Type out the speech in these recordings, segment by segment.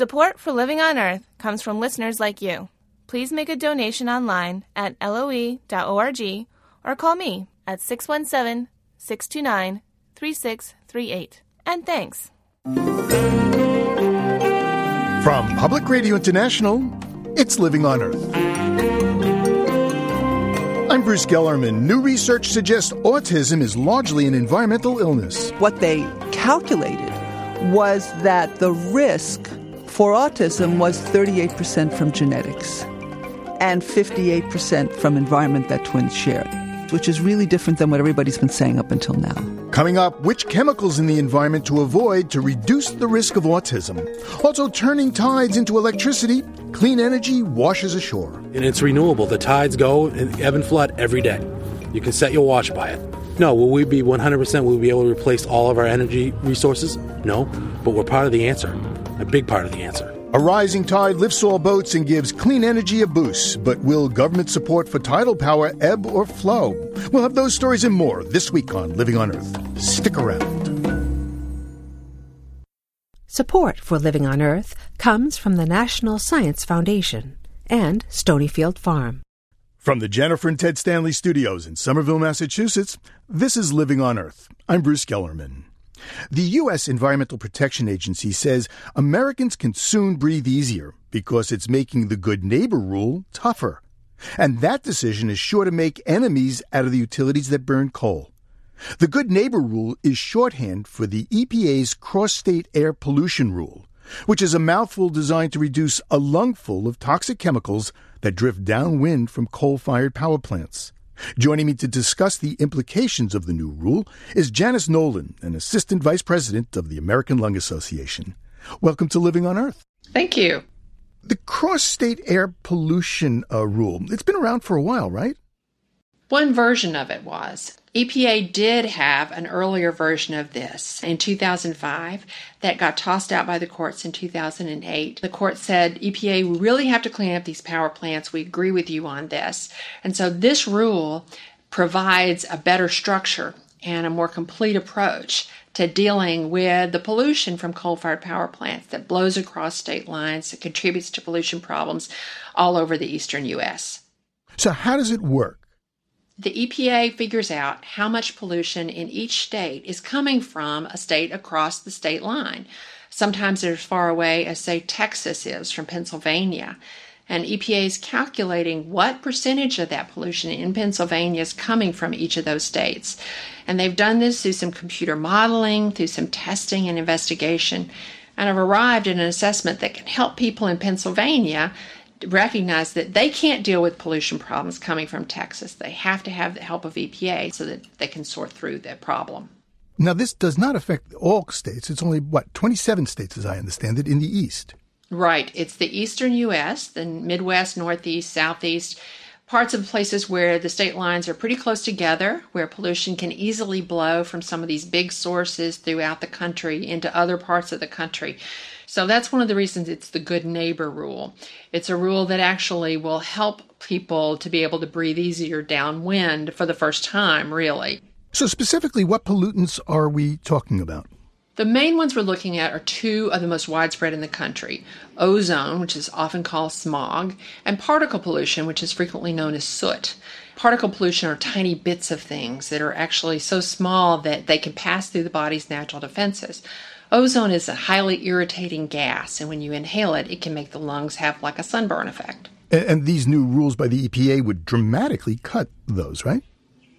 Support for Living on Earth comes from listeners like you. Please make a donation online at loe.org or call me at 617 629 3638. And thanks. From Public Radio International, it's Living on Earth. I'm Bruce Gellerman. New research suggests autism is largely an environmental illness. What they calculated was that the risk for autism was 38% from genetics and 58% from environment that twins shared, which is really different than what everybody's been saying up until now. Coming up, which chemicals in the environment to avoid to reduce the risk of autism. Also, turning tides into electricity, clean energy washes ashore. And it's renewable. The tides go and ebb and flood every day. You can set your watch by it. No, will we be 100%? Will we be able to replace all of our energy resources? No, but we're part of the answer, a big part of the answer. A rising tide lifts all boats and gives clean energy a boost. But will government support for tidal power ebb or flow? We'll have those stories and more this week on Living on Earth. Stick around. Support for Living on Earth comes from the National Science Foundation and Stonyfield Farm. From the Jennifer and Ted Stanley studios in Somerville, Massachusetts, this is Living on Earth. I'm Bruce Gellerman. The U.S. Environmental Protection Agency says Americans can soon breathe easier because it's making the good neighbor rule tougher. And that decision is sure to make enemies out of the utilities that burn coal. The Good Neighbor Rule is shorthand for the EPA's Cross State Air Pollution Rule, which is a mouthful designed to reduce a lungful of toxic chemicals that drift downwind from coal fired power plants. Joining me to discuss the implications of the new rule is Janice Nolen, an assistant vice president of the American Lung Association. Welcome to Living on Earth. Thank you. The cross state air pollution uh, rule, it's been around for a while, right? One version of it was. EPA did have an earlier version of this in 2005 that got tossed out by the courts in 2008. The court said, EPA, we really have to clean up these power plants. We agree with you on this. And so this rule provides a better structure and a more complete approach to dealing with the pollution from coal fired power plants that blows across state lines, that contributes to pollution problems all over the eastern U.S. So, how does it work? The EPA figures out how much pollution in each state is coming from a state across the state line. Sometimes they're as far away as, say, Texas is from Pennsylvania. And EPA is calculating what percentage of that pollution in Pennsylvania is coming from each of those states. And they've done this through some computer modeling, through some testing and investigation, and have arrived at an assessment that can help people in Pennsylvania recognize that they can't deal with pollution problems coming from Texas. They have to have the help of EPA so that they can sort through that problem. Now, this does not affect all states. It's only, what, 27 states, as I understand it, in the East. Right. It's the eastern U.S., the Midwest, Northeast, Southeast, parts of places where the state lines are pretty close together, where pollution can easily blow from some of these big sources throughout the country into other parts of the country. So that's one of the reasons it's the good neighbor rule. It's a rule that actually will help people to be able to breathe easier downwind for the first time, really. So, specifically, what pollutants are we talking about? The main ones we're looking at are two of the most widespread in the country ozone, which is often called smog, and particle pollution, which is frequently known as soot. Particle pollution are tiny bits of things that are actually so small that they can pass through the body's natural defenses. Ozone is a highly irritating gas, and when you inhale it, it can make the lungs have like a sunburn effect. And, these new rules by the EPA would dramatically cut those, right?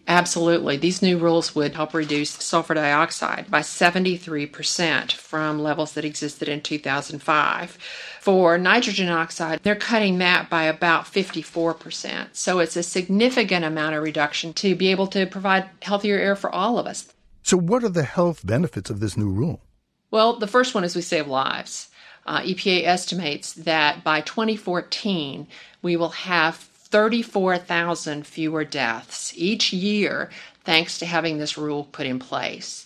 Absolutely. These new rules would help reduce sulfur dioxide by 73% from levels that existed in 2005. For nitrogen oxide, they're cutting that by about 54%. So it's a significant amount of reduction to be able to provide healthier air for all of us. So, what are the health benefits of this new rule? Well, the first one is we save lives. Uh, EPA estimates that by 2014, we will have 34,000 fewer deaths each year thanks to having this rule put in place.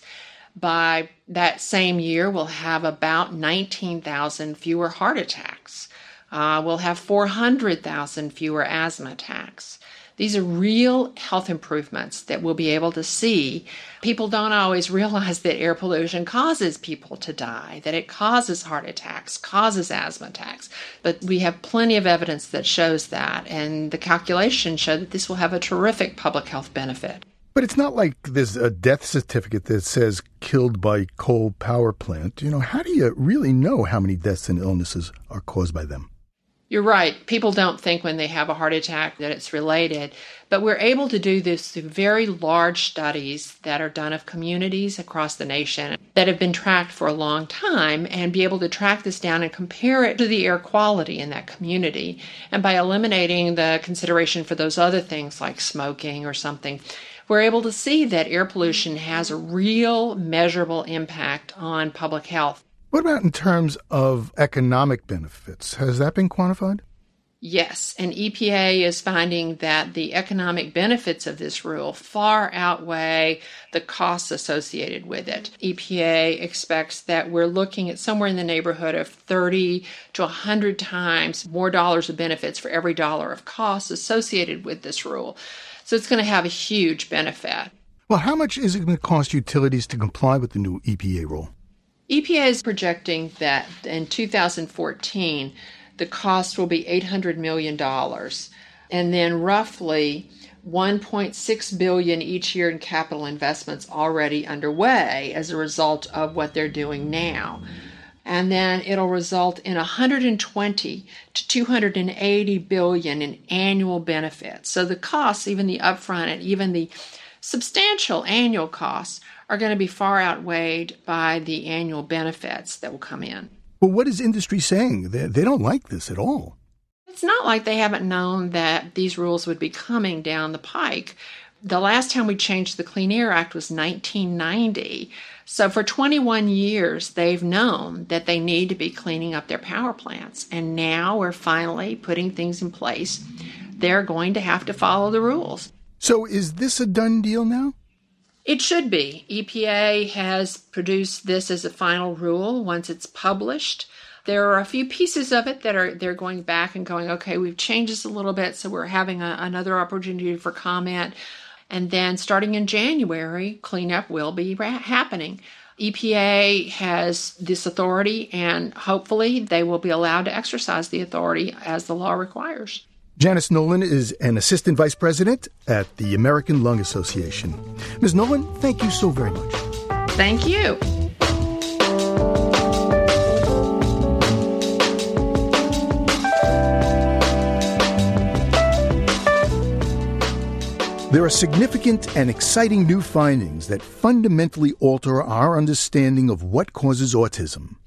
By that same year, we'll have about 19,000 fewer heart attacks. Uh, we'll have 400,000 fewer asthma attacks. These are real health improvements that we'll be able to see. People don't always realize that air pollution causes people to die, that it causes heart attacks, causes asthma attacks. But we have plenty of evidence that shows that, and the calculations show that this will have a terrific public health benefit. But it's not like there's a death certificate that says killed by coal power plant. You know, how do you really know how many deaths and illnesses are caused by them? You're right. People don't think when they have a heart attack that it's related, but we're able to do this through very large studies that are done of communities across the nation that have been tracked for a long time and be able to track this down and compare it to the air quality in that community. And by eliminating the consideration for those other things like smoking or something, we're able to see that air pollution has a real measurable impact on public health. What about in terms of economic benefits? Has that been quantified? Yes, and EPA is finding that the economic benefits of this rule far outweigh the costs associated with it. EPA expects that we're looking at somewhere in the neighborhood of 30 to 100 times more dollars of benefits for every dollar of costs associated with this rule. So it's going to have a huge benefit. Well, how much is it going to cost utilities to comply with the new EPA rule? EPA is projecting that in 2014, the cost will be $800 million, and then roughly 1.6 billion each year in capital investments already underway as a result of what they're doing now. And then it'll result in 120 to 280 billion in annual benefits. So the costs, even the upfront and even the substantial annual costs, are going to be far outweighed by the annual benefits that will come in. Well, what is industry saying? They, they don't like this at all. It's not like they haven't known that these rules would be coming down the pike. The last time we changed the Clean Air Act was 1990. So for 21 years, they've known that they need to be cleaning up their power plants. And now we're finally putting things in place. They're going to have to follow the rules. So is this a done deal now? It should be. EPA has produced this as a final rule once it's published. There are a few pieces of it that are they're going back and going, okay, we've changed this a little bit, so we're having a, another opportunity for comment. And then starting in January, cleanup will be happening. EPA has this authority, and hopefully they will be allowed to exercise the authority as the law requires. Janice Nolen is an assistant vice president at the American Lung Association. Ms. Nolen, thank you so very much. Thank you. There are significant and exciting new findings that fundamentally alter our understanding of what causes autism.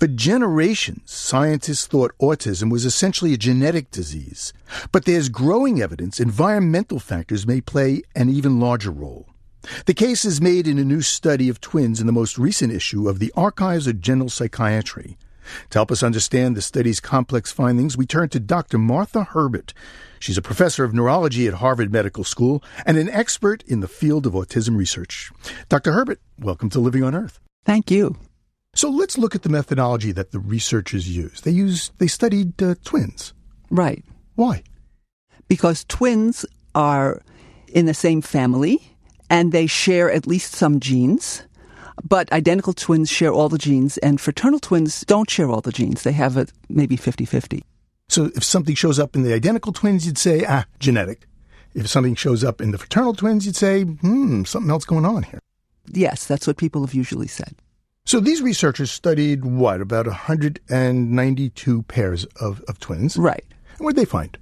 For generations, scientists thought autism was essentially a genetic disease, but there's growing evidence environmental factors may play an even larger role. The case is made in a new study of twins in the most recent issue of the Archives of General Psychiatry. To help us understand the study's complex findings, we turn to Dr. Martha Herbert. She's a professor of neurology at Harvard Medical School and an expert in the field of autism research. Dr. Herbert, welcome to Living on Earth. Thank you. So let's look at the methodology that the researchers used. They used they studied uh, twins. Right. Why? Because twins are in the same family and they share at least some genes. But identical twins share all the genes, and fraternal twins don't share all the genes. They have it maybe 50 50. So if something shows up in the identical twins, you'd say, ah, genetic. If something shows up in the fraternal twins, you'd say, hmm, something else going on here. Yes, that's what people have usually said. So these researchers studied what, about 192 pairs of, of twins? Right. And what did they find?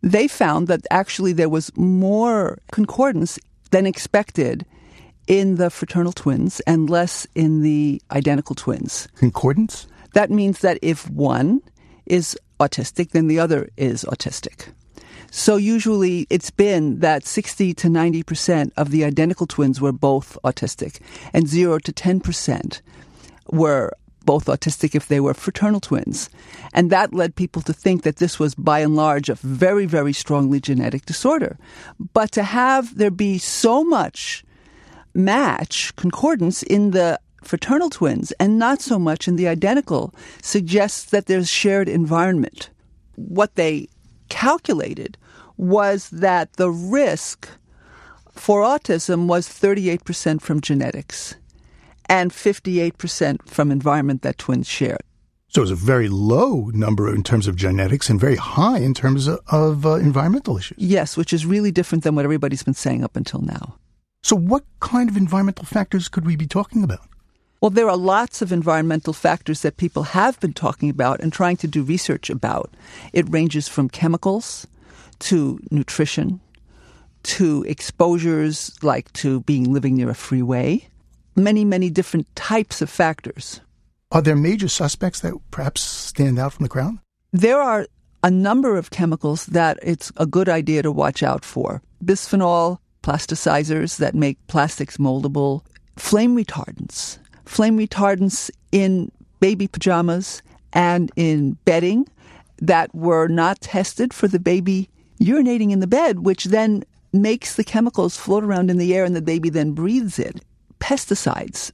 They found that actually there was more concordance than expected in the fraternal twins and less in the identical twins. Concordance? That means that if one is autistic, then the other is autistic. So usually it's been that 60 to 90% of the identical twins were both autistic and 0 to 10% were both autistic if they were fraternal twins. And that led people to think that this was by and large a very, very strongly genetic disorder. But to have there be so much match, concordance in the fraternal twins and not so much in the identical suggests that there's shared environment. What they calculated was that the risk for autism was 38% from genetics and 58% from environment that twins shared. So it's a very low number in terms of genetics and very high in terms of, of uh, environmental issues. Yes, which is really different than what everybody's been saying up until now. So, what kind of environmental factors could we be talking about? Well, there are lots of environmental factors that people have been talking about and trying to do research about. It ranges from chemicals to nutrition to exposures like to being living near a freeway, many, many different types of factors. Are there major suspects that perhaps stand out from the crowd? There are a number of chemicals that it's a good idea to watch out for. Bisphenol, plasticizers that make plastics moldable, flame retardants, flame retardants in baby pajamas and in bedding that were not tested for the baby urinating in the bed, which then makes the chemicals float around in the air and the baby then breathes it. Pesticides,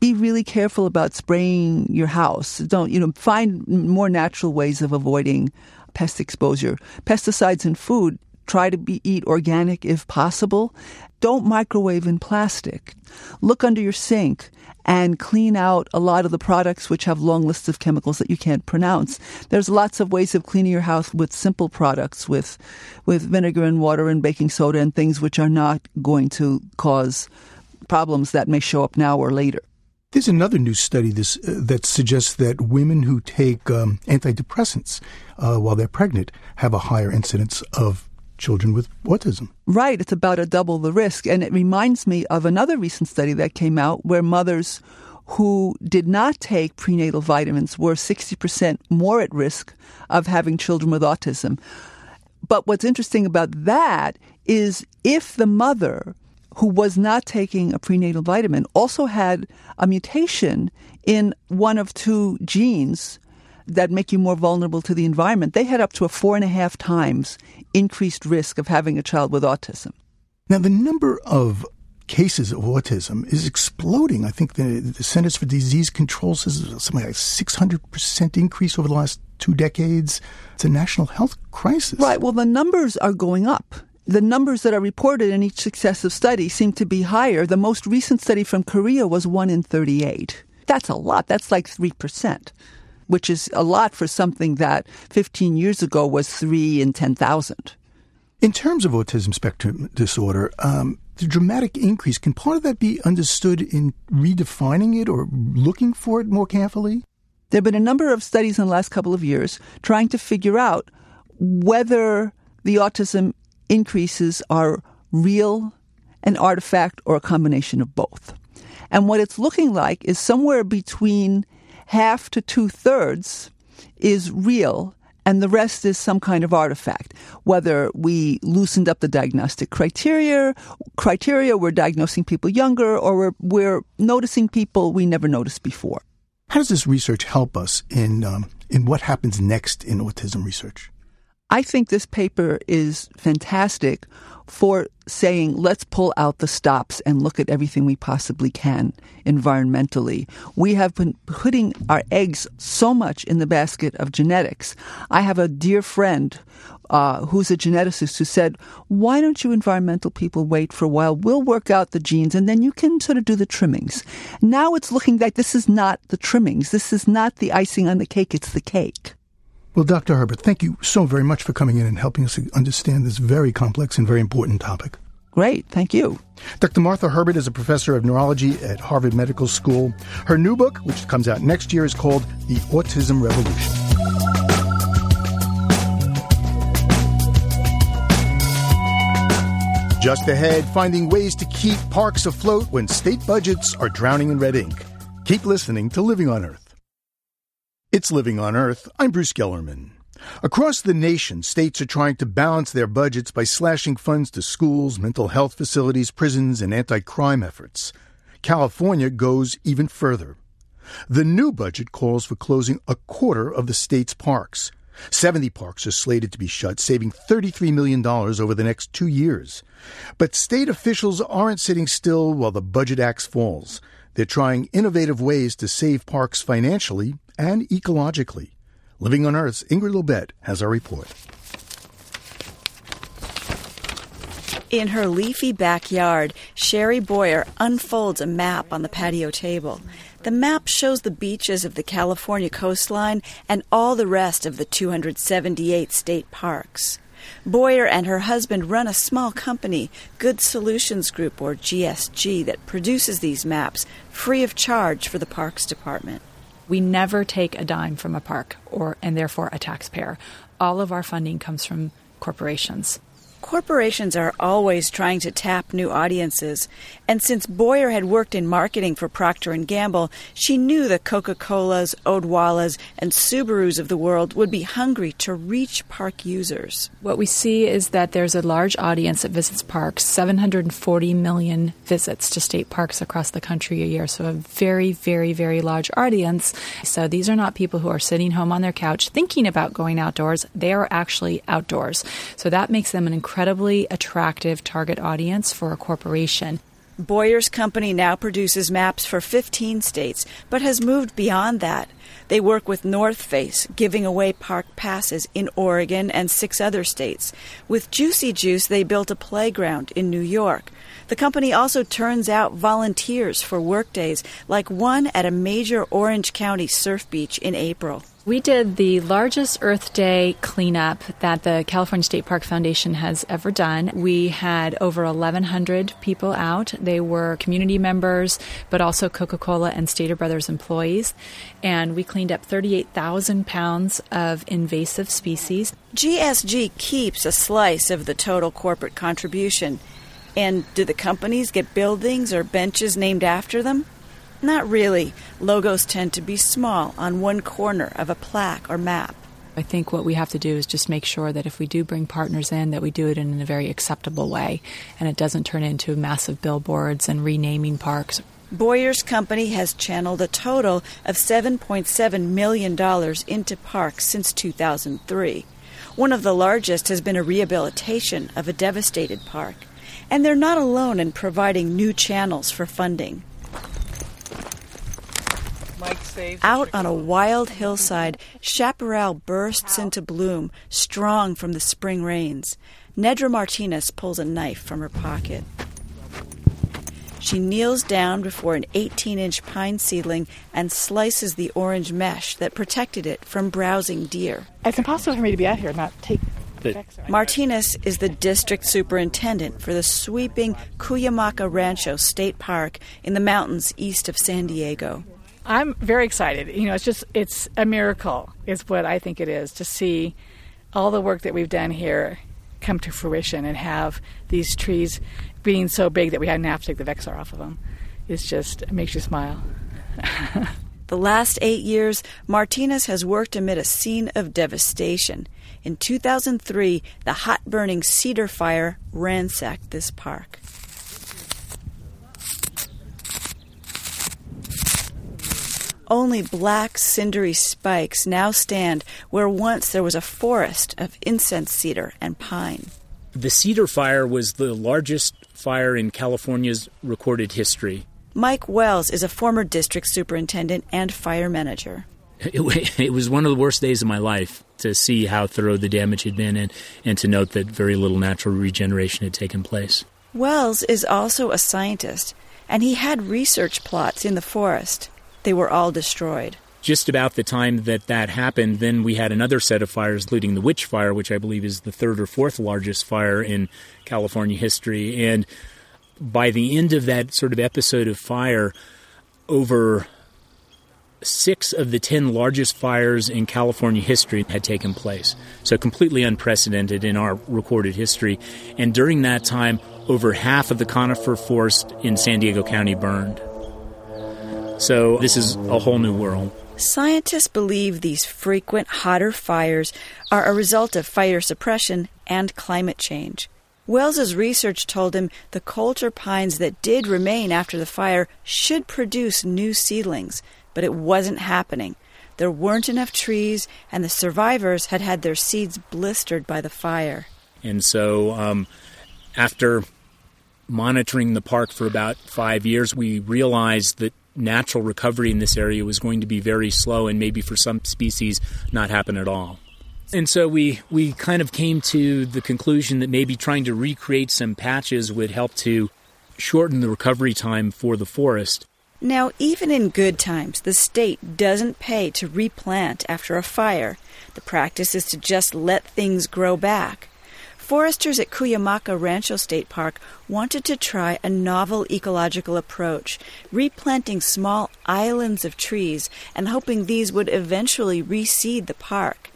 be really careful about spraying your house. Don't, you know, find more natural ways of avoiding pest exposure. Pesticides in food, try to be, eat organic if possible. Don't microwave in plastic. Look under your sink and clean out a lot of the products which have long lists of chemicals that you can't pronounce. There's lots of ways of cleaning your house with simple products, with with vinegar and water and baking soda and things which are not going to cause problems that may show up now or later. There's another new study this, uh, that suggests that women who take um, antidepressants uh, while they're pregnant have a higher incidence of children with autism. Right, it's about a double the risk. And it reminds me of another recent study that came out where mothers who did not take prenatal vitamins were 60% more at risk of having children with autism. But what's interesting about that is if the mother who was not taking a prenatal vitamin also had a mutation in one of two genes that make you more vulnerable to the environment, they had up to a four and a half times increased risk of having a child with autism. Now, the number of cases of autism is exploding. I think the, the Centers for Disease Control says something like 600% increase over the last two decades. It's a national health crisis. Right. Well, the numbers are going up the numbers that are reported in each successive study seem to be higher. The most recent study from Korea was 1 in 38. That's a lot. That's like 3%, which is a lot for something that 15 years ago was 3 in 10,000. In terms of autism spectrum disorder, um, the dramatic increase, can part of that be understood in redefining it or looking for it more carefully? There have been a number of studies in the last couple of years trying to figure out whether the autism increases are real, an artifact, or a combination of both. And what it's looking like is somewhere between half to two thirds is real and the rest is some kind of artifact. Whether we loosened up the diagnostic criteria, criteria we're diagnosing people younger, or we're, we're noticing people we never noticed before. How does this research help us in um, in what happens next in autism research? I think this paper is fantastic for saying, let's pull out the stops and look at everything we possibly can environmentally. We have been putting our eggs so much in the basket of genetics. I have a dear friend uh, who's a geneticist who said, why don't you environmental people wait for a while? We'll work out the genes and then you can sort of do the trimmings. Now it's looking like this is not the trimmings. This is not the icing on the cake. It's the cake. Well, Dr. Herbert, thank you so very much for coming in and helping us understand this very complex and very important topic. Great, thank you. Dr. Martha Herbert is a professor of neurology at Harvard Medical School. Her new book, which comes out next year, is called The Autism Revolution. Just ahead, finding ways to keep parks afloat when state budgets are drowning in red ink. Keep listening to Living on Earth. It's Living on Earth. I'm Bruce Gellerman. Across the nation, states are trying to balance their budgets by slashing funds to schools, mental health facilities, prisons, and anti crime efforts. California goes even further. The new budget calls for closing a quarter of the state's parks. 70 parks are slated to be shut, saving $33 million over the next two years. But state officials aren't sitting still while the budget axe falls. They're trying innovative ways to save parks financially and ecologically. Living on Earth's Ingrid Lobet has our report. In her leafy backyard, Sherry Boyer unfolds a map on the patio table. The map shows the beaches of the California coastline and all the rest of the 278 state parks. Boyer and her husband run a small company, Good Solutions Group or GSG, that produces these maps free of charge for the Parks Department. We never take a dime from a park or and therefore a taxpayer. All of our funding comes from corporations. Corporations are always trying to tap new audiences, and since Boyer had worked in marketing for Procter and Gamble, she knew the Coca-Colas, Odwallas, and Subarus of the world would be hungry to reach park users. What we see is that there's a large audience that visits parks, 740 million visits to state parks across the country a year, so a very very very large audience. So these are not people who are sitting home on their couch thinking about going outdoors, they are actually outdoors. So that makes them an incredibly attractive target audience for a corporation. Boyer's company now produces maps for 15 states, but has moved beyond that. They work with North Face, giving away park passes in Oregon and six other states. With Juicy Juice, they built a playground in New York. The company also turns out volunteers for workdays, like one at a major Orange County surf beach in April. We did the largest Earth Day cleanup that the California State Park Foundation has ever done. We had over 1,100 people out. They were community members, but also Coca Cola and Stater Brothers employees. And we cleaned up 38,000 pounds of invasive species. GSG keeps a slice of the total corporate contribution. And do the companies get buildings or benches named after them? Not really. Logos tend to be small on one corner of a plaque or map. I think what we have to do is just make sure that if we do bring partners in, that we do it in a very acceptable way and it doesn't turn into massive billboards and renaming parks. Boyer's company has channeled a total of $7.7 million into parks since 2003. One of the largest has been a rehabilitation of a devastated park. And they're not alone in providing new channels for funding. Out on a wild hillside, chaparral bursts into bloom, strong from the spring rains. Nedra Martinez pulls a knife from her pocket. She kneels down before an 18 inch pine seedling and slices the orange mesh that protected it from browsing deer. It's impossible for me to be out here and not take. Martinez is the district superintendent for the sweeping Cuyamaca Rancho State Park in the mountains east of San Diego. I'm very excited. You know, it's just it's a miracle is what I think it is to see all the work that we've done here come to fruition and have these trees being so big that we hadn't have to take the Vexar off of them. It's just it makes you smile. the last 8 years, Martinez has worked amid a scene of devastation. In 2003, the hot burning cedar fire ransacked this park. Only black, cindery spikes now stand where once there was a forest of incense cedar and pine. The cedar fire was the largest fire in California's recorded history. Mike Wells is a former district superintendent and fire manager. It, it, was one of the worst days of my life to see how thorough the damage had been and, and to note that very little natural regeneration had taken place. Wells is also a scientist, and he had research plots in the forest. They were all destroyed. Just about the time that that happened, then we had another set of fires, including the Witch Fire, which I believe is the third or fourth largest fire in California history. And by the end of that sort of episode of fire, over six of the ten largest fires in California history had taken place. So completely unprecedented in our recorded history. And during that time, over half of the conifer forest in San Diego County burned. So this is a whole new world. Scientists believe these frequent hotter fires are a result of fire suppression and climate change. Wells's research told him the Coulter pines that did remain after the fire should produce new seedlings, but it wasn't happening. There weren't enough trees, and the survivors had had their seeds blistered by the fire. And so, um, after monitoring the park for about five years, we realized that natural recovery in this area was going to be very slow and maybe for some species not happen at all. And so we, we kind of came to the conclusion that maybe trying to recreate some patches would help to shorten the recovery time for the forest. Now, even in good times, the state doesn't pay to replant after a fire. The practice is to just let things grow back. Foresters at Cuyamaca Rancho State Park wanted to try a novel ecological approach, replanting small islands of trees and hoping these would eventually reseed the park.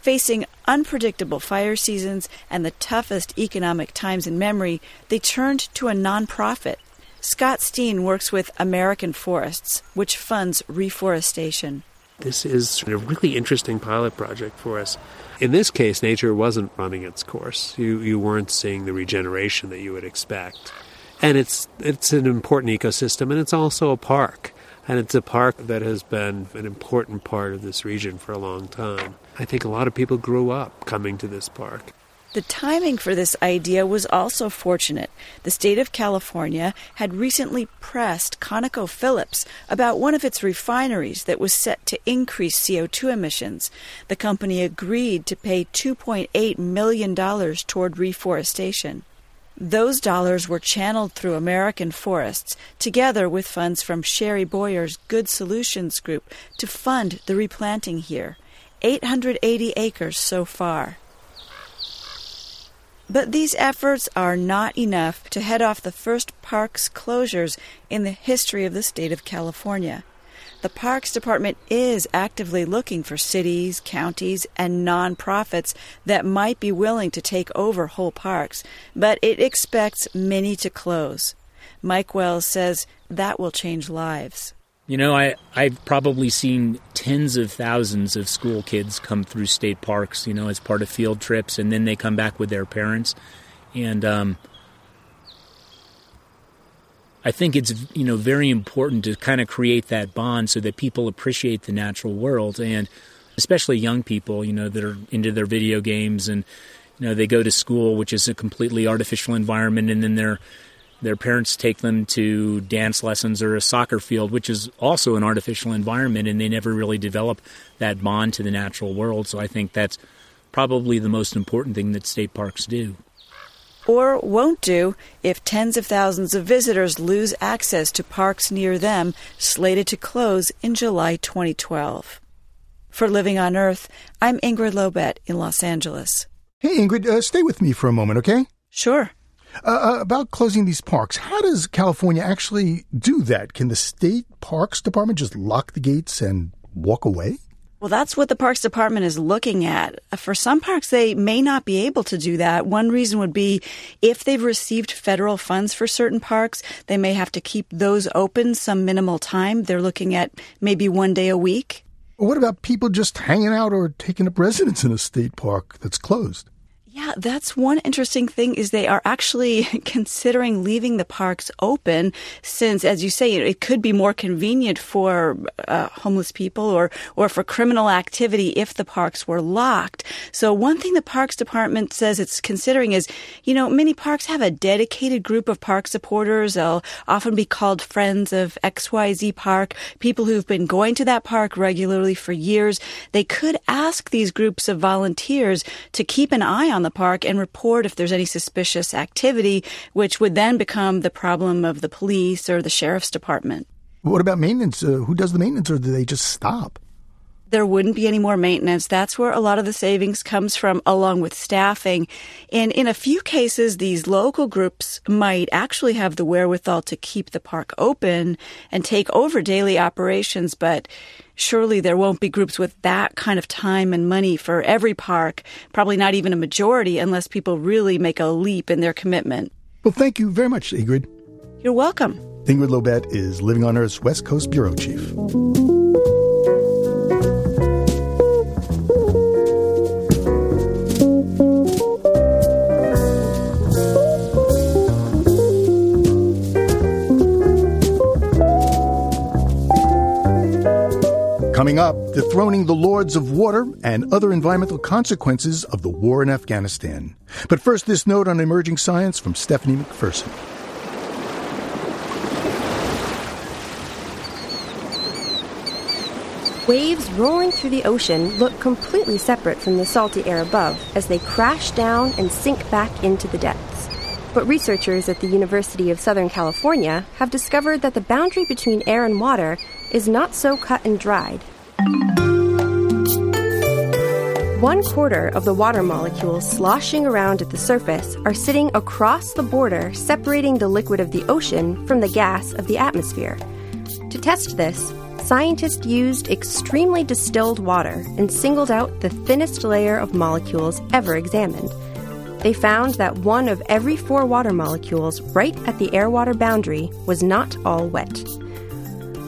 Facing unpredictable fire seasons and the toughest economic times in memory, they turned to a nonprofit. Scott Steen works with American Forests, which funds reforestation. This is a really interesting pilot project for us. In this case, nature wasn't running its course. You, you weren't seeing the regeneration that you would expect. And it's, it's an important ecosystem, and it's also a park. And it's a park that has been an important part of this region for a long time. I think a lot of people grew up coming to this park. The timing for this idea was also fortunate. The state of California had recently pressed ConocoPhillips about one of its refineries that was set to increase CO2 emissions. The company agreed to pay $2.8 million toward reforestation. Those dollars were channeled through American Forests, together with funds from Sherry Boyer's Good Solutions Group, to fund the replanting here. 880 acres so far. But these efforts are not enough to head off the first parks closures in the history of the state of California. The Parks Department is actively looking for cities, counties, and nonprofits that might be willing to take over whole parks, but it expects many to close. Mike Wells says that will change lives. You know, I, I've probably seen tens of thousands of school kids come through state parks, you know, as part of field trips, and then they come back with their parents. And um, I think it's, you know, very important to kind of create that bond so that people appreciate the natural world. And especially young people, you know, that are into their video games and, you know, they go to school, which is a completely artificial environment, and then they're their parents take them to dance lessons or a soccer field, which is also an artificial environment, and they never really develop that bond to the natural world. So I think that's probably the most important thing that state parks do. Or won't do if tens of thousands of visitors lose access to parks near them slated to close in July 2012. For Living on Earth, I'm Ingrid Lobet in Los Angeles. Hey, Ingrid, uh, stay with me for a moment, okay? Sure. Uh, uh, about closing these parks, how does California actually do that? Can the state parks department just lock the gates and walk away? Well, that's what the Parks Department is looking at. For some parks, they may not be able to do that. One reason would be if they've received federal funds for certain parks, they may have to keep those open some minimal time. They're looking at maybe one day a week. What about people just hanging out or taking up residence in a state park that's closed? Yeah, that's one interesting thing is they are actually considering leaving the parks open since, as you say, it could be more convenient for uh, homeless people or, or for criminal activity if the parks were locked. So one thing the Parks Department says it's considering is, you know, many parks have a dedicated group of park supporters. They'll often be called friends of XYZ Park, people who've been going to that park regularly for years. They could ask these groups of volunteers to keep an eye on the park and report if there's any suspicious activity, which would then become the problem of the police or the sheriff's department. What about maintenance? Uh, who does the maintenance, or do they just stop? There wouldn't be any more maintenance. That's where a lot of the savings comes from, along with staffing. And in a few cases, these local groups might actually have the wherewithal to keep the park open and take over daily operations, but surely there won't be groups with that kind of time and money for every park, probably not even a majority, unless people really make a leap in their commitment. Well, thank you very much, Ingrid. You're welcome. Ingrid Lobet is Living on Earth's West Coast Bureau Chief. Dethroning the Lords of Water and other environmental consequences of the war in Afghanistan. But first, this note on emerging science from Stephanie McPherson. Waves rolling through the ocean look completely separate from the salty air above as they crash down and sink back into the depths. But researchers at the University of Southern California have discovered that the boundary between air and water is not so cut and dried. One quarter of the water molecules sloshing around at the surface are sitting across the border separating the liquid of the ocean from the gas of the atmosphere. To test this, scientists used extremely distilled water and singled out the thinnest layer of molecules ever examined. They found that one of every four water molecules right at the air water boundary was not all wet.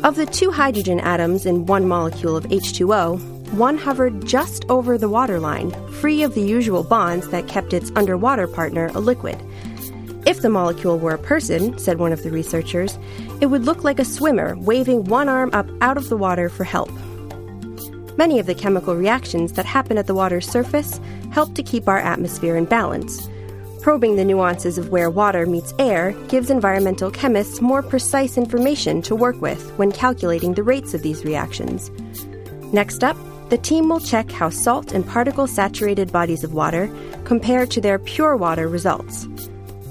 Of the two hydrogen atoms in one molecule of H2O, one hovered just over the waterline, free of the usual bonds that kept its underwater partner a liquid. If the molecule were a person, said one of the researchers, it would look like a swimmer waving one arm up out of the water for help. Many of the chemical reactions that happen at the water's surface help to keep our atmosphere in balance. Probing the nuances of where water meets air gives environmental chemists more precise information to work with when calculating the rates of these reactions. Next up, the team will check how salt and particle saturated bodies of water compare to their pure water results.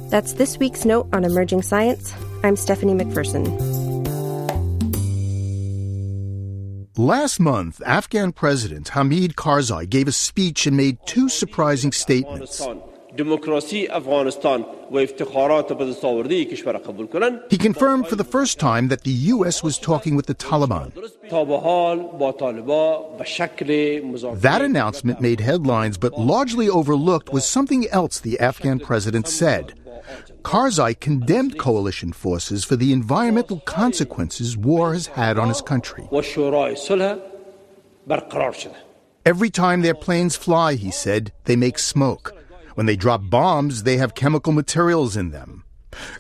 That's this week's note on emerging science. I'm Stephanie McPherson. Last month, Afghan President Hamid Karzai gave a speech and made two surprising statements. He confirmed for the first time that the U.S. was talking with the Taliban. That announcement made headlines, but largely overlooked was something else the Afghan president said. Karzai condemned coalition forces for the environmental consequences war has had on his country. Every time their planes fly, he said, they make smoke. When they drop bombs, they have chemical materials in them.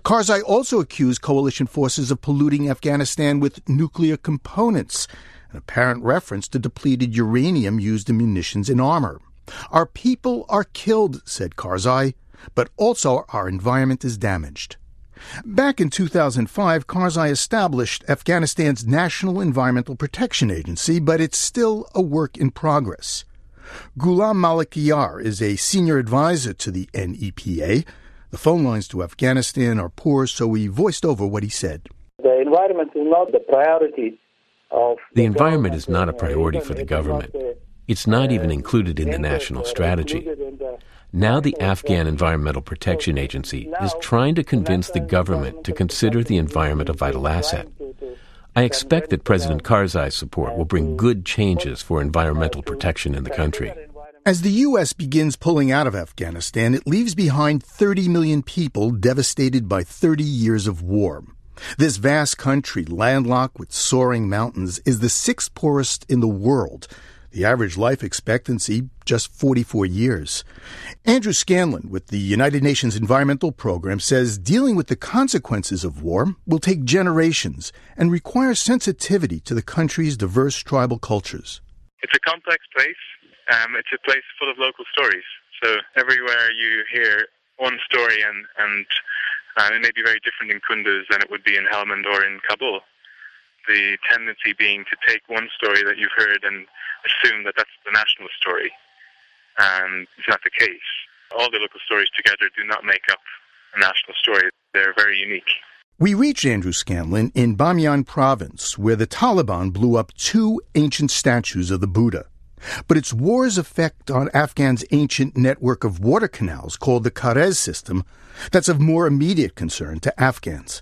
Karzai also accused coalition forces of polluting Afghanistan with nuclear components, an apparent reference to depleted uranium used in munitions and armor. Our people are killed, said Karzai, but also our environment is damaged. Back in 2005, Karzai established Afghanistan's National Environmental Protection Agency, but it's still a work in progress. Ghulam Malikyar is a senior advisor to the NEPA. The phone lines to Afghanistan are poor, so we voiced over what he said. The environment is not the priority of. The environment is not a priority for the government. It's not even included in the national strategy. Now, the Afghan Environmental Protection Agency is trying to convince the government to consider the environment a vital asset. I expect that President Karzai's support will bring good changes for environmental protection in the country. As the U.S. begins pulling out of Afghanistan, it leaves behind 30 million people devastated by 30 years of war. This vast country, landlocked with soaring mountains, is the sixth poorest in the world. The average life expectancy, just 44 years. Andrew Scanlon with the United Nations Environmental Program says dealing with the consequences of war will take generations and require sensitivity to the country's diverse tribal cultures. It's a complex place. Um, it's a place full of local stories. So everywhere you hear one story, and, and uh, it may be very different in Kunduz than it would be in Helmand or in Kabul. The tendency being to take one story that you've heard and assume that that's the national story, and it's not the case. All the local stories together do not make up a national story. They're very unique. We reach Andrew Scanlon in Bamiyan province, where the Taliban blew up two ancient statues of the Buddha. But its war's effect on Afghan's ancient network of water canals, called the Karez system, that's of more immediate concern to Afghans.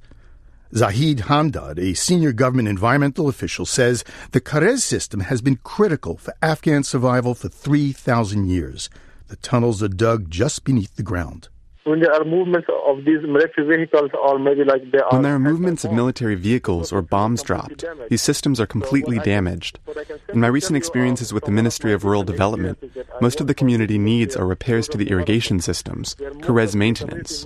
Zahid Hamdad, a senior government environmental official, says the Karez system has been critical for Afghan survival for 3,000 years. The tunnels are dug just beneath the ground. When there are movements of these military vehicles, or maybe like they are. When there are movements of military vehicles or bombs dropped, these systems are completely damaged. In my recent experiences with the Ministry of Rural Development, most of the community needs are repairs to the irrigation systems, Karez maintenance.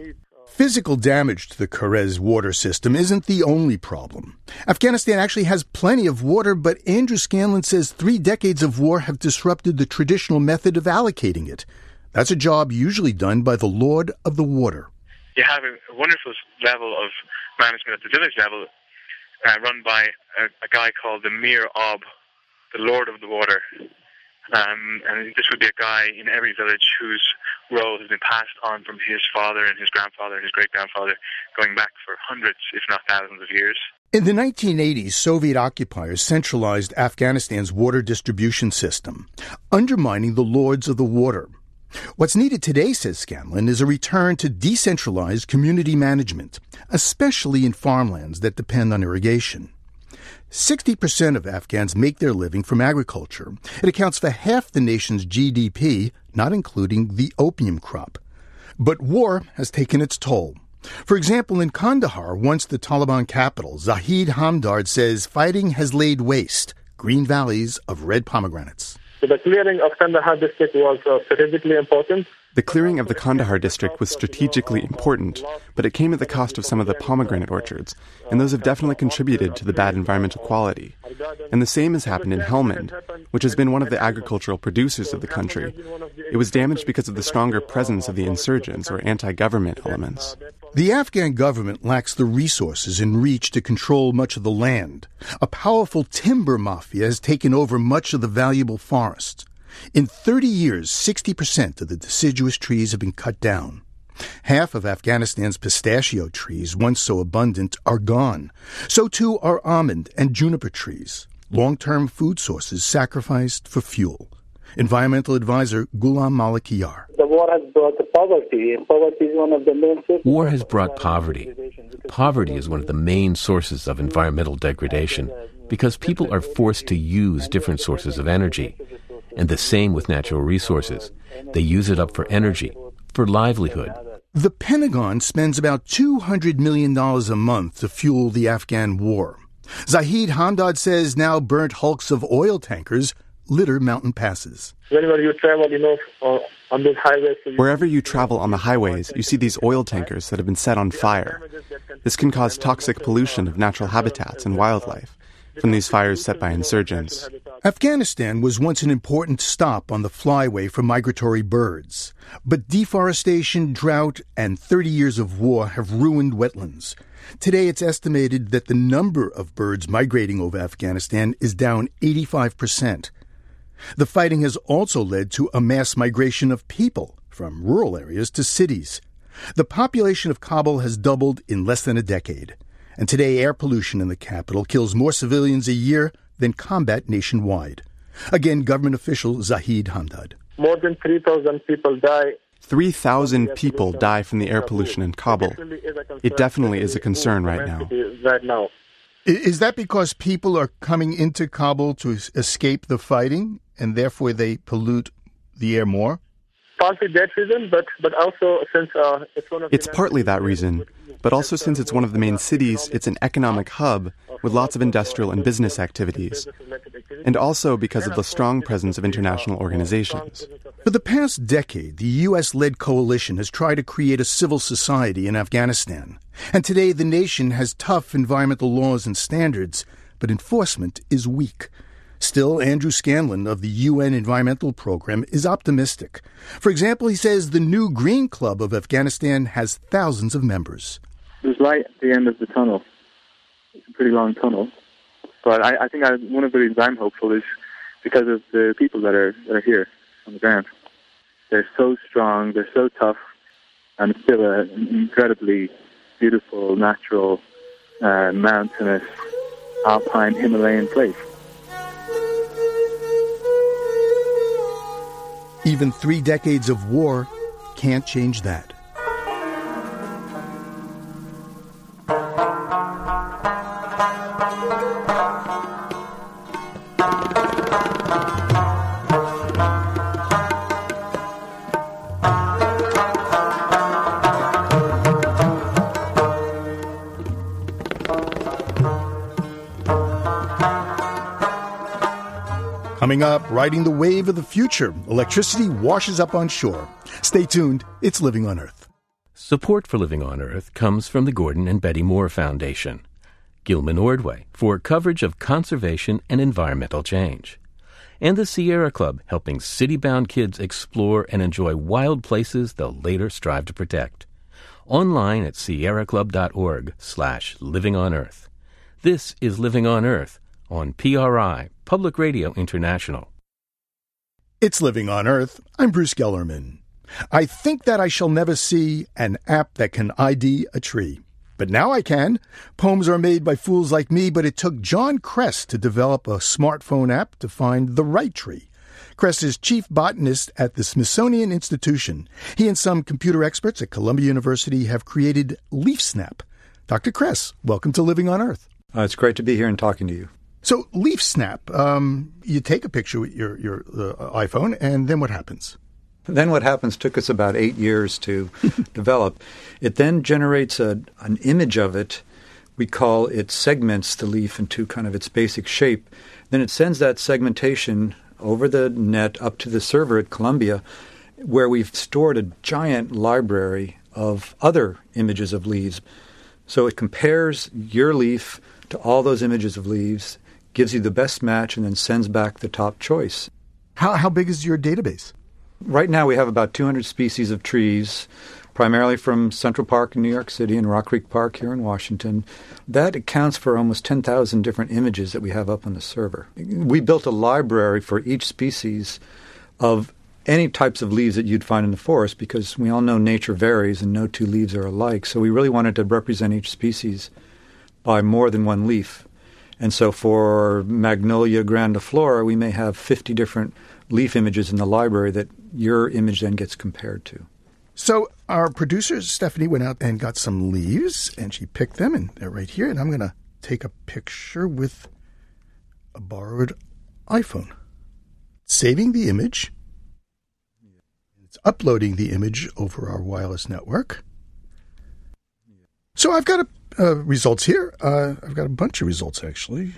Physical damage to the Karez water system isn't the only problem. Afghanistan actually has plenty of water, but Andrew Scanlon says three decades of war have disrupted the traditional method of allocating it. That's a job usually done by the Lord of the Water. You have a wonderful level of management at the village level uh, run by a, a, guy called the Mirab, the Lord of the Water. Um, and this would be a guy in every village whose role has been passed on from his father and his grandfather and his great grandfather, going back for hundreds, if not thousands, of years. In the 1980s, Soviet occupiers centralized Afghanistan's water distribution system, undermining the lords of the water. What's needed today, says Scanlon, is a return to decentralized community management, especially in farmlands that depend on irrigation. 60% of Afghans make their living from agriculture. It accounts for half the nation's GDP, not including the opium crop. But war has taken its toll. For example, in Kandahar, once the Taliban capital, Zahid Hamdard says fighting has laid waste green valleys of red pomegranates. So the clearing of Kandahar district was uh, strategically important the clearing of the Kandahar district was strategically important, but it came at the cost of some of the pomegranate orchards, and those have definitely contributed to the bad environmental quality. And the same has happened in Helmand, which has been one of the agricultural producers of the country. It was damaged because of the stronger presence of the insurgents or anti government elements. The Afghan government lacks the resources and reach to control much of the land. A powerful timber mafia has taken over much of the valuable forests. In 30 years, 60% of the deciduous trees have been cut down. Half of Afghanistan's pistachio trees, once so abundant, are gone. So too are almond and juniper trees, long term food sources sacrificed for fuel. Environmental advisor Ghulam Malikiyar. The war has brought poverty, and poverty is one of the main sources. War has brought poverty. Poverty is one of the main sources of environmental degradation because people are forced to use different sources of energy. And the same with natural resources. They use it up for energy, for livelihood. The Pentagon spends about $200 million a month to fuel the Afghan war. Zahid Hamdard says now burnt hulks of oil tankers litter mountain passes. Whenever you travel, you know, on these highways. Wherever you travel on the highways, you see these oil tankers that have been set on fire. This can cause toxic pollution of natural habitats and wildlife from these fires set by insurgents. Afghanistan was once an important stop on the flyway for migratory birds, but deforestation, drought, and 30 years of war have ruined wetlands. Today, it's estimated that the number of birds migrating over Afghanistan is down 85%. The fighting has also led to a mass migration of people from rural areas to cities. The population of Kabul has doubled in less than a decade and today air pollution in the capital kills more civilians a year than combat nationwide. Again, government official Zahid Hamdard. More than 3,000 people die 3,000 people die from the air pollution in Kabul. It definitely is a concern right now. Right now. Is that because people are coming into Kabul to escape the fighting and therefore they pollute the air more? Partly that reason, but, but also since uh, it's one of It's partly that reason. But also, since it's one of the main cities, it's an economic hub with lots of industrial and business activities. And also because of the strong presence of international organizations. For the past decade, the U.S. led coalition has tried to create a civil society in Afghanistan. And today, the nation has tough environmental laws and standards, but enforcement is weak. Still, Andrew Scanlon of the UN Environmental Program is optimistic. For example, he says the new Green Club of Afghanistan has thousands of members there's light at the end of the tunnel. It's a pretty long tunnel, but I, I think I, one of the reasons I'm hopeful is because of the people that are that are here on the ground. They're so strong, they're so tough, and it's still an incredibly beautiful, natural, uh, mountainous, alpine Himalayan place. Even three decades of war can't change that. Coming up, riding the wave of the future, electricity washes up on shore. Stay tuned, it's Living on Earth. Support for Living on Earth comes from the Gordon and Betty Moore Foundation, Gilman Ordway for coverage of conservation and environmental change, and the Sierra Club helping city bound kids explore and enjoy wild places they'll later strive to protect. Online at sierraclub.org slash living on earth. This is Living on Earth on PRI, Public Radio International. It's Living on Earth. I'm Bruce Gellerman. I think that I shall never see an app that can ID a tree. But now I can. Poems are made by fools like me, but it took John Kress to develop a smartphone app to find the right tree. Kress is chief botanist at the Smithsonian Institution. He and some computer experts at Columbia University have created LeafSnap. Dr. Kress, welcome to Living on Earth. Uh, it's great to be here and talking to you. So, LeafSnap, um, you take a picture with your, your uh, iPhone, and then what happens? Then what happens took us about eight years to develop. It then generates a, an image of it. We call it segments the leaf into kind of its basic shape. Then it sends that segmentation over the net up to the server at Columbia, where we've stored a giant library of other images of leaves. So it compares your leaf to all those images of leaves, gives you the best match, and then sends back the top choice. How, how big is your database? Right now, we have about 200 species of trees, primarily from Central Park in New York City and Rock Creek Park here in Washington. That accounts for almost 10,000 different images that we have up on the server. We built a library for each species of any types of leaves that you'd find in the forest because we all know nature varies and no two leaves are alike. So we really wanted to represent each species by more than one leaf. And so for Magnolia grandiflora, we may have 50 different leaf images in the library that your image then gets compared to. So our producer Stephanie went out and got some leaves, and she picked them, and they're right here. And I'm going to take a picture with a borrowed iPhone, saving the image. It's uploading the image over our wireless network. So I've got a, uh, results here. Uh, I've got a bunch of results actually.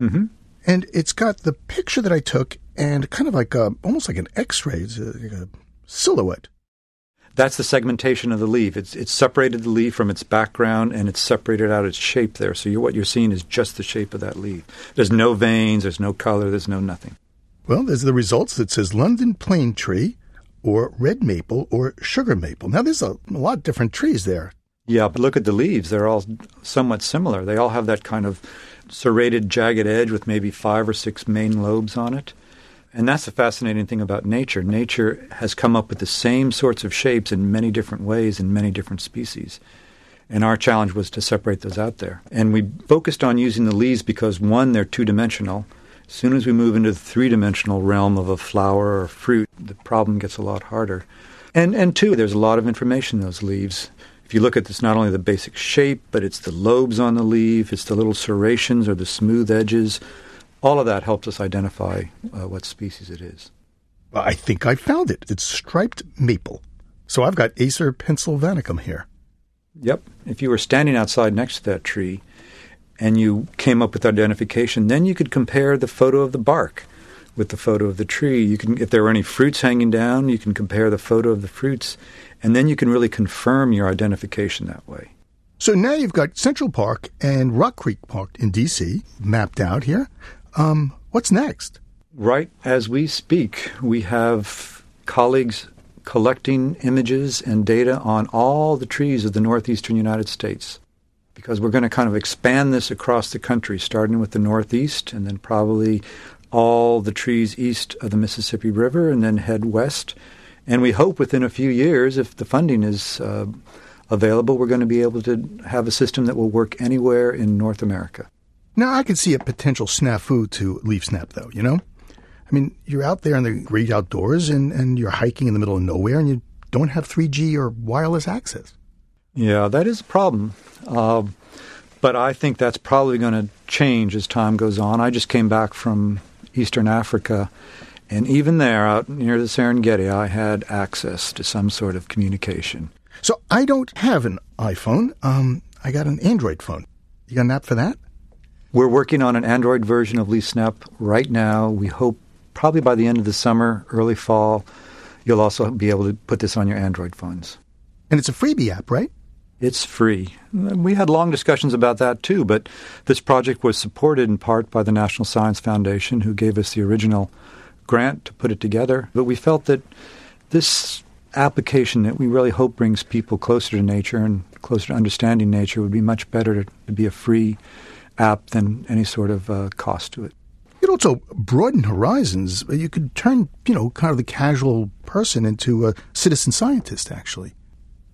Mm-hmm. And it's got the picture that I took and kind of like a, almost like an X-ray, it's a, like a silhouette. That's the segmentation of the leaf. It's it's separated the leaf from its background and it's separated out its shape there. So you're, what you're seeing is just the shape of that leaf. There's no veins, there's no color, there's no nothing. Well, there's the results that says London plane tree, or red maple, or sugar maple. Now there's a, a lot of different trees there. Yeah, but look at the leaves. They're all somewhat similar. They all have that kind of serrated, jagged edge with maybe five or six main lobes on it. And that's the fascinating thing about nature. Nature has come up with the same sorts of shapes in many different ways in many different species. And our challenge was to separate those out there. And we focused on using the leaves because, one, they're two dimensional. As soon as we move into the three dimensional realm of a flower or fruit, the problem gets a lot harder. And, and two, there's a lot of information in those leaves. If you look at this, not only the basic shape, but it's the lobes on the leaf, it's the little serrations or the smooth edges all of that helps us identify uh, what species it is. I think I found it. It's striped maple. So I've got Acer pensylvanicum here. Yep. If you were standing outside next to that tree and you came up with identification, then you could compare the photo of the bark with the photo of the tree. You can, if there were any fruits hanging down, you can compare the photo of the fruits, and then you can really confirm your identification that way. So now you've got Central Park and Rock Creek Park in D.C. mapped out here. Um, what's next? Right as we speak, we have colleagues collecting images and data on all the trees of the northeastern United States because we're going to kind of expand this across the country, starting with the northeast and then probably all the trees east of the Mississippi River and then head west. And we hope within a few years, if the funding is uh, available, we're going to be able to have a system that will work anywhere in North America. Now, I could see a potential snafu to LeafSnap, though, you know? I mean, you're out there in the great outdoors and, and you're hiking in the middle of nowhere and you don't have 3G or wireless access. Yeah, that is a problem. Uh, but I think that's probably going to change as time goes on. I just came back from Eastern Africa, and even there, out near the Serengeti, I had access to some sort of communication. So I don't have an iPhone. Um, I got an Android phone. You got an app for that? We're working on an Android version of LeafSnap right now. We hope probably by the end of the summer, early fall, you'll also be able to put this on your Android phones. And it's a freebie app, right? It's free. We had long discussions about that too, but this project was supported in part by the National Science Foundation, who gave us the original grant to put it together. But we felt that this application that we really hope brings people closer to nature and closer to understanding nature would be much better to, to be a free app than any sort of uh, cost to it. It also broaden horizons. You could turn, you know, kind of the casual person into a citizen scientist, actually.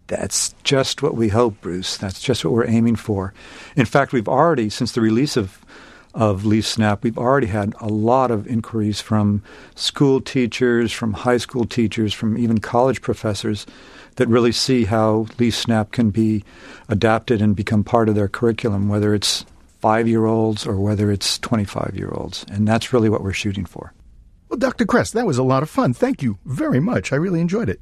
That's just what we hope, Bruce. That's just what we're aiming for. In fact, we've already, since the release of of Leaf Snap, we've already had a lot of inquiries from school teachers, from high school teachers, from even college professors that really see how Leaf Snap can be adapted and become part of their curriculum, whether it's five year olds or whether it's 25 year olds. And that's really what we're shooting for. Well, Dr. Kress, that was a lot of fun. Thank you very much. I really enjoyed it.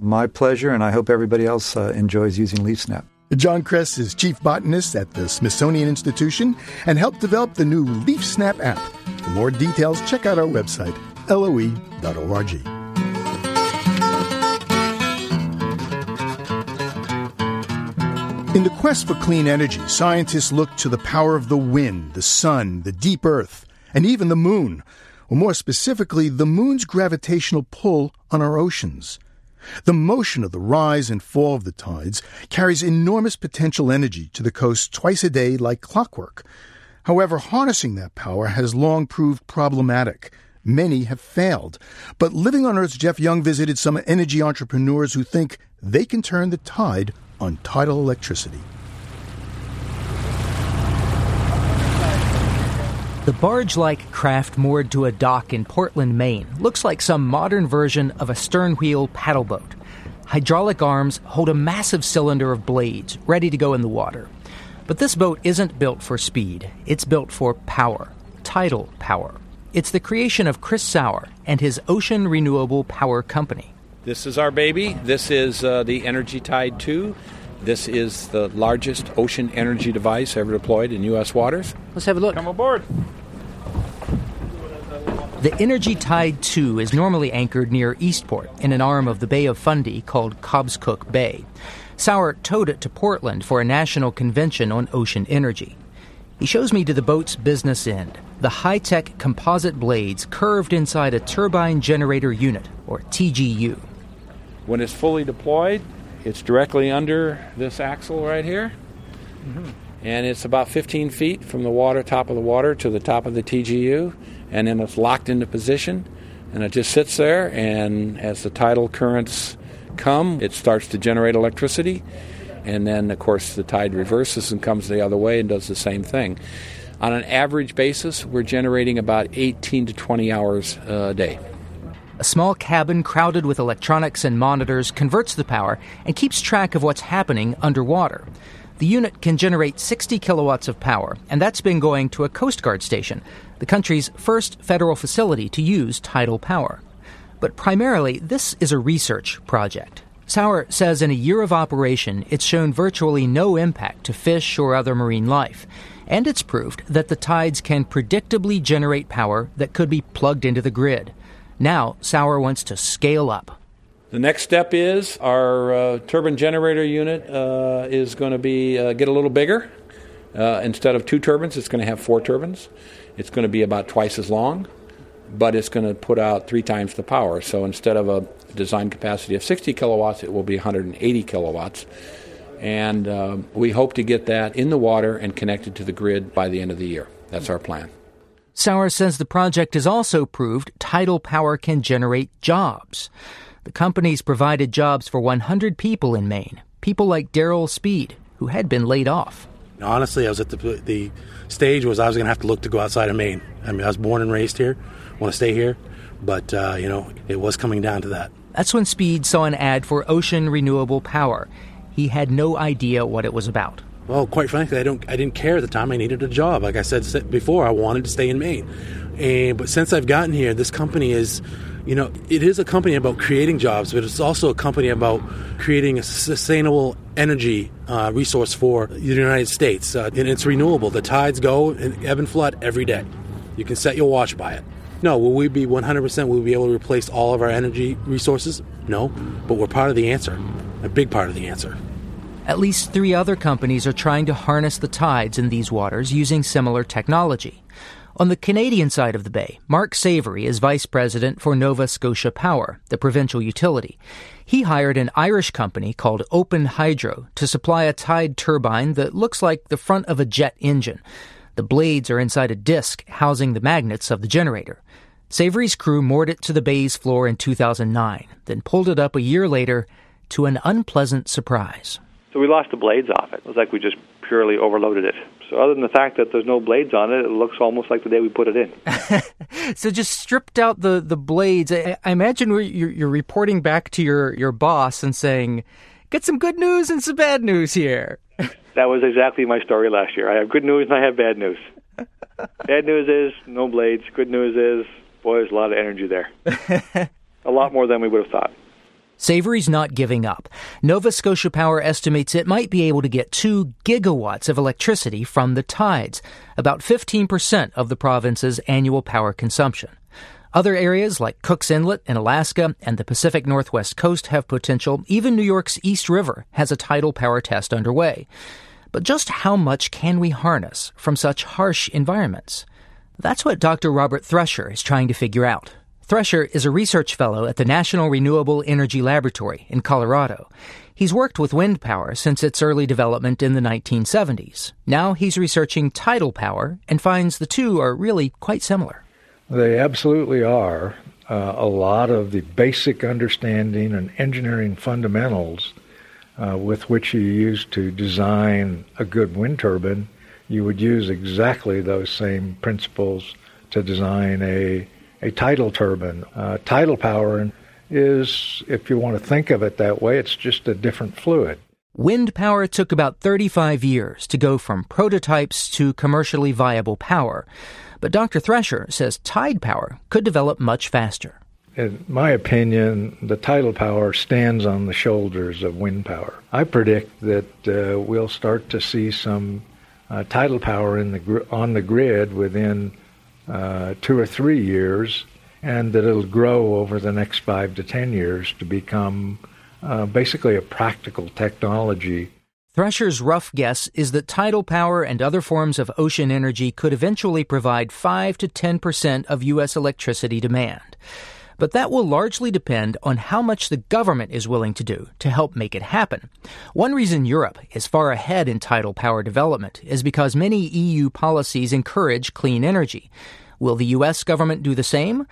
My pleasure, and I hope everybody else uh, enjoys using Leaf Snap. John Kress is chief botanist at the Smithsonian Institution and helped develop the new Leaf Snap app. For more details, check out our website, loe.org. In the quest for clean energy, scientists look to the power of the wind, the sun, the deep earth, and even the moon, or more specifically, the moon's gravitational pull on our oceans. The motion of the rise and fall of the tides carries enormous potential energy to the coast twice a day like clockwork. However, harnessing that power has long proved problematic. Many have failed. But Living on Earth's Jeff Young visited some energy entrepreneurs who think they can turn the tide on tidal electricity. The barge like craft moored to a dock in Portland, Maine, looks like some modern version of a stern wheel paddle boat. Hydraulic arms hold a massive cylinder of blades ready to go in the water. But this boat isn't built for speed, it's built for power, tidal power. It's the creation of Chris Sauer and his Ocean Renewable Power Company. This is our baby. This is uh, the Energy Tide 2. This is the largest ocean energy device ever deployed in U.S. waters. Let's have a look. Come aboard. The Energy Tide 2 is normally anchored near Eastport in an arm of the Bay of Fundy called Cobscook Bay. Sauer towed it to Portland for a national convention on ocean energy. He shows me to the boat's business end, the high tech composite blades curved inside a turbine generator unit, or TGU. When it's fully deployed, it's directly under this axle right here. Mm-hmm. And it's about 15 feet from the water, top of the water, to the top of the TGU. And then it's locked into position. And it just sits there. And as the tidal currents come, it starts to generate electricity. And then, of course, the tide reverses and comes the other way and does the same thing. On an average basis, we're generating about 18 to 20 hours a day. A small cabin crowded with electronics and monitors converts the power and keeps track of what's happening underwater. The unit can generate 60 kilowatts of power, and that's been going to a Coast Guard station, the country's first federal facility to use tidal power. But primarily, this is a research project. Sauer says in a year of operation, it's shown virtually no impact to fish or other marine life. And it's proved that the tides can predictably generate power that could be plugged into the grid. Now, Sauer wants to scale up. The next step is our uh, turbine generator unit uh, is going to be uh, get a little bigger. Uh, instead of two turbines, it's going to have four turbines. It's going to be about twice as long, but it's going to put out three times the power. So instead of a design capacity of 60 kilowatts, it will be 180 kilowatts. And uh, we hope to get that in the water and connected to the grid by the end of the year. That's our plan. Sauer says the project has also proved tidal power can generate jobs. The company's provided jobs for 100 people in Maine, people like Daryl Speed, who had been laid off. Honestly, I was at the, the stage was I was going to have to look to go outside of Maine. I mean, I was born and raised here, want to stay here, but uh, you know, it was coming down to that. That's when Speed saw an ad for Ocean Renewable Power. He had no idea what it was about. Well, quite frankly, I don't. I didn't care at the time. I needed a job. Like I said before, I wanted to stay in Maine. And but since I've gotten here, this company is, you know, it is a company about creating jobs, but it's also a company about creating a sustainable energy uh, resource for the United States. Uh, and it's renewable. The tides go and ebb and flood every day. You can set your watch by it. No, will we be 100%? Will we be able to replace all of our energy resources? No, but we're part of the answer, a big part of the answer. At least three other companies are trying to harness the tides in these waters using similar technology. On the Canadian side of the bay, Mark Savory is vice president for Nova Scotia Power, the provincial utility. He hired an Irish company called Open Hydro to supply a tide turbine that looks like the front of a jet engine. The blades are inside a disc housing the magnets of the generator. Savory's crew moored it to the bay's floor in 2009, then pulled it up a year later to an unpleasant surprise. So we lost the blades off it. It was like we just purely overloaded it. So other than the fact that there's no blades on it, it looks almost like the day we put it in. so just stripped out the, the blades. I, I imagine you're, you're reporting back to your, your boss and saying, get some good news and some bad news here. that was exactly my story last year. I have good news and I have bad news. bad news is no blades. Good news is, boy, there's a lot of energy there. a lot more than we would have thought. Savory's not giving up. Nova Scotia Power estimates it might be able to get 2 gigawatts of electricity from the tides, about 15% of the province's annual power consumption. Other areas like Cook's Inlet in Alaska and the Pacific Northwest coast have potential. Even New York's East River has a tidal power test underway. But just how much can we harness from such harsh environments? That's what Dr. Robert Thresher is trying to figure out. Thresher is a research fellow at the National Renewable Energy Laboratory in Colorado. He's worked with wind power since its early development in the 1970s. Now he's researching tidal power and finds the two are really quite similar. They absolutely are. Uh, a lot of the basic understanding and engineering fundamentals uh, with which you use to design a good wind turbine, you would use exactly those same principles to design a a tidal turbine. Uh, tidal power is, if you want to think of it that way, it's just a different fluid. Wind power took about 35 years to go from prototypes to commercially viable power. But Dr. Thresher says tide power could develop much faster. In my opinion, the tidal power stands on the shoulders of wind power. I predict that uh, we'll start to see some uh, tidal power in the gr- on the grid within uh, two or three years, and that it'll grow over the next five to ten years to become uh, basically a practical technology. Thresher's rough guess is that tidal power and other forms of ocean energy could eventually provide 5 to 10 percent of U.S. electricity demand. But that will largely depend on how much the government is willing to do to help make it happen. One reason Europe is far ahead in tidal power development is because many EU policies encourage clean energy. Will the U.S. government do the same?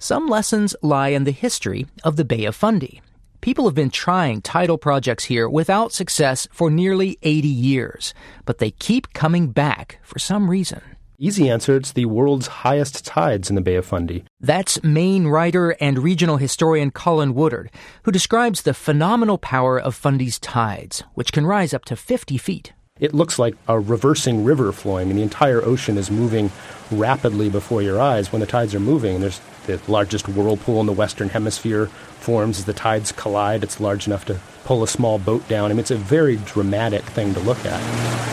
Some lessons lie in the history of the Bay of Fundy. People have been trying tidal projects here without success for nearly 80 years, but they keep coming back for some reason. Easy answer it's the world's highest tides in the Bay of Fundy. That's Maine writer and regional historian Colin Woodard, who describes the phenomenal power of Fundy's tides, which can rise up to 50 feet. It looks like a reversing river flowing, and the entire ocean is moving rapidly before your eyes when the tides are moving. And there's the largest whirlpool in the Western Hemisphere forms as the tides collide. It's large enough to pull a small boat down. I mean, it's a very dramatic thing to look at.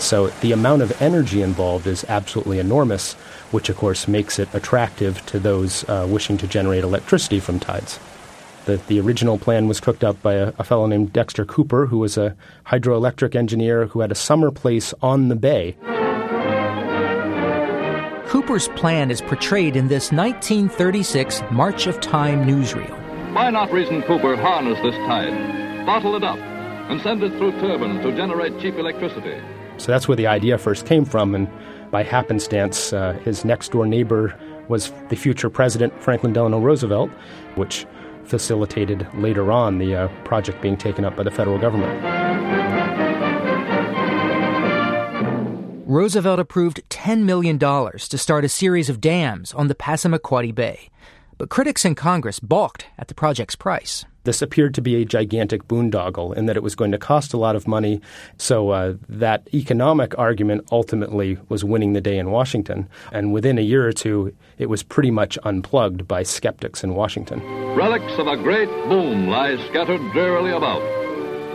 So the amount of energy involved is absolutely enormous, which of course makes it attractive to those uh, wishing to generate electricity from tides. The, the original plan was cooked up by a, a fellow named Dexter Cooper, who was a hydroelectric engineer who had a summer place on the bay. Cooper's plan is portrayed in this 1936 March of Time newsreel. Why not reason Cooper harness this tide, bottle it up, and send it through turbines to generate cheap electricity? So that's where the idea first came from. And by happenstance, uh, his next door neighbor was the future president, Franklin Delano Roosevelt, which facilitated later on the uh, project being taken up by the federal government. Roosevelt approved $10 million to start a series of dams on the Passamaquoddy Bay. But critics in Congress balked at the project's price. This appeared to be a gigantic boondoggle in that it was going to cost a lot of money. So uh, that economic argument ultimately was winning the day in Washington. And within a year or two, it was pretty much unplugged by skeptics in Washington. Relics of a great boom lie scattered drearily about.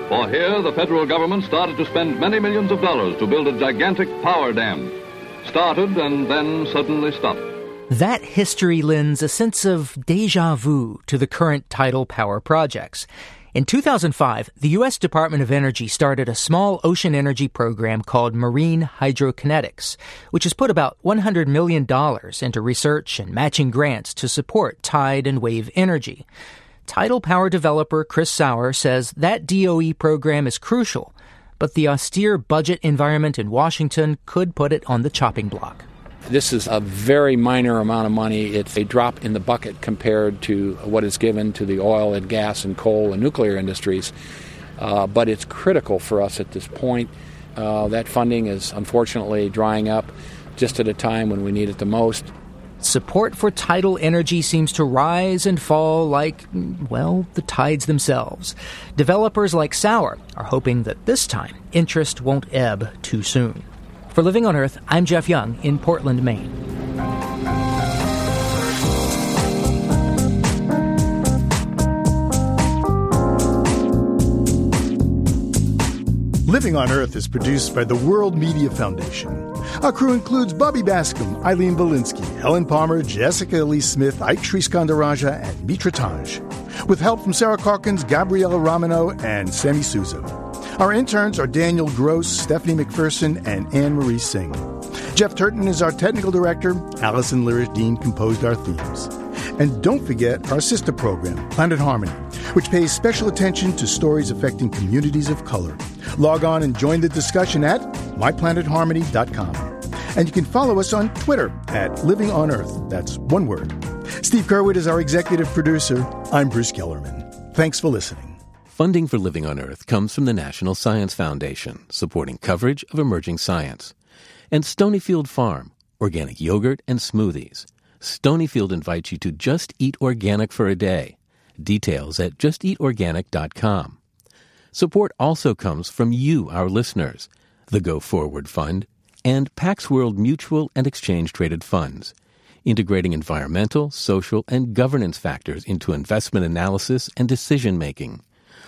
For here, the federal government started to spend many millions of dollars to build a gigantic power dam. Started and then suddenly stopped. That history lends a sense of deja vu to the current tidal power projects. In 2005, the U.S. Department of Energy started a small ocean energy program called Marine Hydrokinetics, which has put about $100 million into research and matching grants to support tide and wave energy. Tidal power developer Chris Sauer says that DOE program is crucial, but the austere budget environment in Washington could put it on the chopping block. This is a very minor amount of money. It's a drop in the bucket compared to what is given to the oil and gas and coal and nuclear industries. Uh, but it's critical for us at this point. Uh, that funding is unfortunately drying up just at a time when we need it the most. Support for tidal energy seems to rise and fall like, well, the tides themselves. Developers like Sauer are hoping that this time interest won't ebb too soon. For Living on Earth, I'm Jeff Young in Portland, Maine. Living on Earth is produced by the World Media Foundation. Our crew includes Bobby Bascomb, Eileen Bolinsky, Helen Palmer, Jessica Lee Smith, Ike Sriskandarajah, and Mitra Taj. With help from Sarah Calkins, Gabriella Romano, and Sammy Souza. Our interns are Daniel Gross, Stephanie McPherson, and Anne Marie Singh. Jeff Turton is our technical director. Allison Lirish Dean composed our themes. And don't forget our sister program, Planet Harmony, which pays special attention to stories affecting communities of color. Log on and join the discussion at myplanetharmony.com. And you can follow us on Twitter at Living on Earth. That's one word. Steve Curwood is our executive producer. I'm Bruce Gellerman. Thanks for listening. Funding for Living on Earth comes from the National Science Foundation, supporting coverage of emerging science. And Stonyfield Farm, organic yogurt and smoothies. Stonyfield invites you to just eat organic for a day. Details at justeatorganic.com. Support also comes from you, our listeners, the Go Forward Fund, and Pax World Mutual and Exchange Traded Funds, integrating environmental, social, and governance factors into investment analysis and decision making